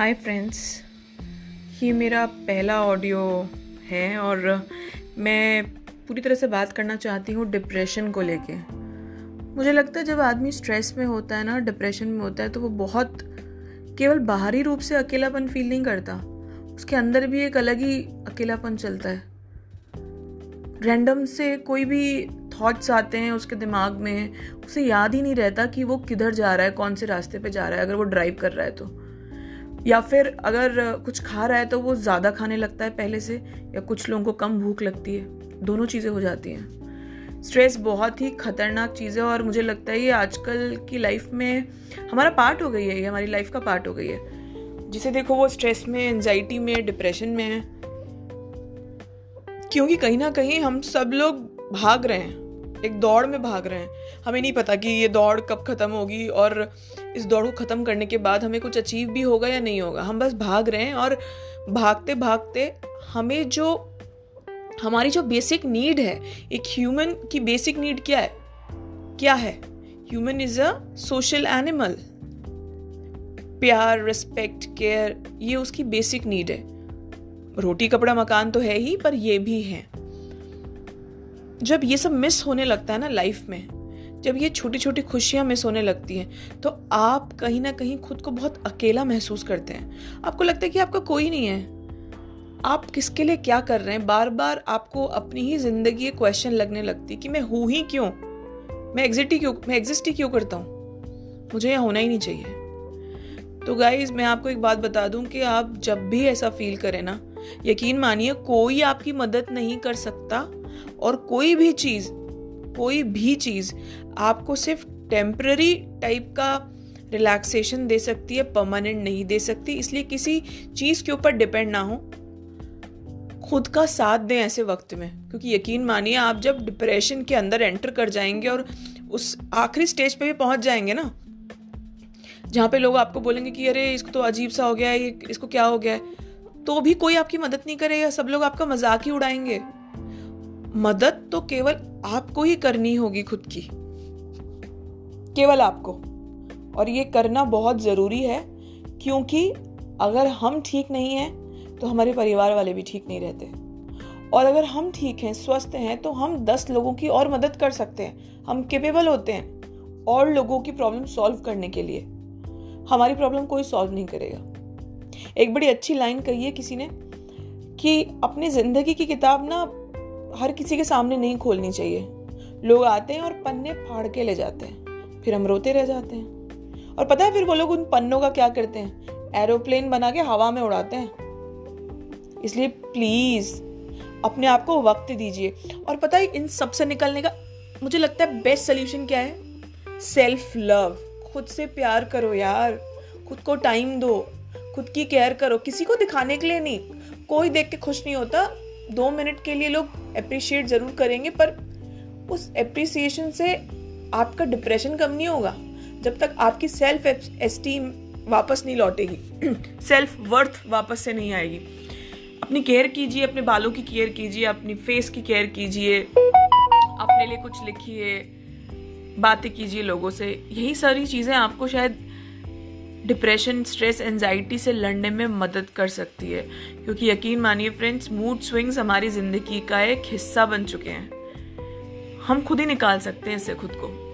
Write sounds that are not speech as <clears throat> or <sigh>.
Hi friends ये मेरा पहला ऑडियो है और मैं पूरी तरह से बात करना चाहती हूँ डिप्रेशन को लेके। मुझे लगता है जब आदमी स्ट्रेस में होता है ना डिप्रेशन में होता है तो वो बहुत केवल बाहरी रूप से अकेलापन फील नहीं करता। उसके अंदर भी एक अलग ही अकेलापन चलता है। रैंडम से कोई भी थॉट्स आते हैं उसके दिमाग में, उसे याद ही नहीं रहता कि वो किधर जा रहा है, कौन से रास्ते पे जा रहा है, अगर वो ड्राइव कर रहा है तो। या फिर अगर कुछ खा रहा है तो वो ज़्यादा खाने लगता है पहले से, या कुछ लोगों को कम भूख लगती है। दोनों चीज़ें हो जाती हैं। स्ट्रेस बहुत ही खतरनाक चीज़ है और मुझे लगता है ये आजकल की लाइफ में हमारा पार्ट हो गई है, ये हमारी लाइफ का पार्ट हो गई है। जिसे देखो वो स्ट्रेस में एनजाइटी में, डिप्रेशन में है। क्योंकि कहीं ना कहीं हम सब लोग भाग रहे हैं, एक दौड़ में भाग रहे हैं। हमें नहीं पता कि ये दौड़ कब ख़त्म होगी और इस दौड़ को ख़त्म करने के बाद हमें कुछ अचीव भी होगा या नहीं होगा। हम बस भाग रहे हैं और भागते भागते हमें जो, हमारी जो बेसिक नीड है, एक ह्यूमन की बेसिक नीड क्या है? क्या है? Human is a social animal प्यार रिस्पेक्ट केयर ये उसकी बेसिक नीड है। रोटी, कपड़ा, मकान तो है ही, पर ये भी है। जब ये सब मिस होने लगता है ना लाइफ में जब ये छोटी छोटी खुशियाँ मिस होने लगती हैं तो आप कहीं ना कहीं खुद को बहुत अकेला महसूस करते हैं। आपको लगता है कि आपका कोई नहीं है। आप किसके लिए क्या कर रहे हैं? बार बार आपको अपनी ही ज़िंदगी क्वेश्चन लगने लगती कि मैं हूँ ही क्यों? मैं एग्जिट ही क्यों, मैं एग्जिस्ट ही क्यों करता हूँ? मुझे यह होना ही नहीं चाहिए। तो गाइज़ मैं आपको एक बात बता दूँ कि आप जब भी ऐसा फील करें ना, यकीन मानिए, कोई आपकी मदद नहीं कर सकता और कोई भी चीज़ कोई भी चीज़ आपको सिर्फ़ टेम्पररी टाइप का रिलैक्सेशन दे सकती है परमानेंट नहीं दे सकती। इसलिए किसी चीज़ के ऊपर डिपेंड ना हो। खुद का साथ दें ऐसे वक्त में। क्योंकि यकीन मानिए, आप जब डिप्रेशन के अंदर एंटर कर जाएँगे और उस आखिरी स्टेज पे भी पहुँच जाएँगे ना, जहाँ पे लोग आपको बोलेंगे कि, अरे, इसको तो अजीब सा हो गया है इसको क्या हो गया है? तो भी कोई आपकी मदद नहीं करेगा। सब लोग आपका मज़ाक ही उड़ाएँगे। मदद तो केवल आपको ही करनी होगी खुद की। केवल आपको। और ये करना बहुत ज़रूरी है, क्योंकि अगर हम ठीक नहीं हैं तो हमारे परिवार वाले भी ठीक नहीं रहते। और अगर हम ठीक हैं, स्वस्थ हैं तो हम दस लोगों की और मदद कर सकते हैं। हम केपेबल होते हैं और लोगों की प्रॉब्लम सॉल्व करने के लिए। हमारी प्रॉब्लम कोई सॉल्व नहीं करेगा। एक बड़ी अच्छी लाइन कही है किसी ने कि अपनी ज़िंदगी की किताब ना हर किसी के सामने नहीं खोलनी चाहिए। लोग आते हैं और पन्ने फाड़ के ले जाते हैं। फिर हम रोते रह जाते हैं। और पता है फिर वो लोग उन पन्नों का क्या करते हैं? एरोप्लेन बना के हवा में उड़ाते हैं। इसलिए प्लीज़ अपने आप को वक्त दीजिए। और पता है इन सबसे निकलने का, मुझे लगता है बेस्ट सोल्यूशन क्या है? सेल्फ लव खुद से प्यार करो यार। खुद को टाइम दो। खुद की केयर करो। किसी को दिखाने के लिए नहीं। कोई देख के खुश नहीं होता। दो मिनट के लिए लोग अप्रिशिएट ज़रूर करेंगे, पर उस अप्रिसिएशन से आपका डिप्रेशन कम नहीं होगा, जब तक आपकी सेल्फ एस्टीम वापस नहीं लौटेगी <clears throat> सेल्फ वर्थ वापस से नहीं आएगी। अपनी केयर कीजिए, अपने बालों की केयर कीजिए, अपनी फेस की केयर कीजिए, अपने लिए कुछ लिखिए, बातें कीजिए लोगों से। यही सारी चीज़ें आपको शायद डिप्रेशन, स्ट्रेस एनजाइटी से लड़ने में मदद कर सकती है। क्योंकि यकीन मानिए फ्रेंड्स मूड स्विंग्स हमारी ज़िंदगी का एक हिस्सा बन चुके हैं। हम खुद ही निकाल सकते हैं इसे खुद को।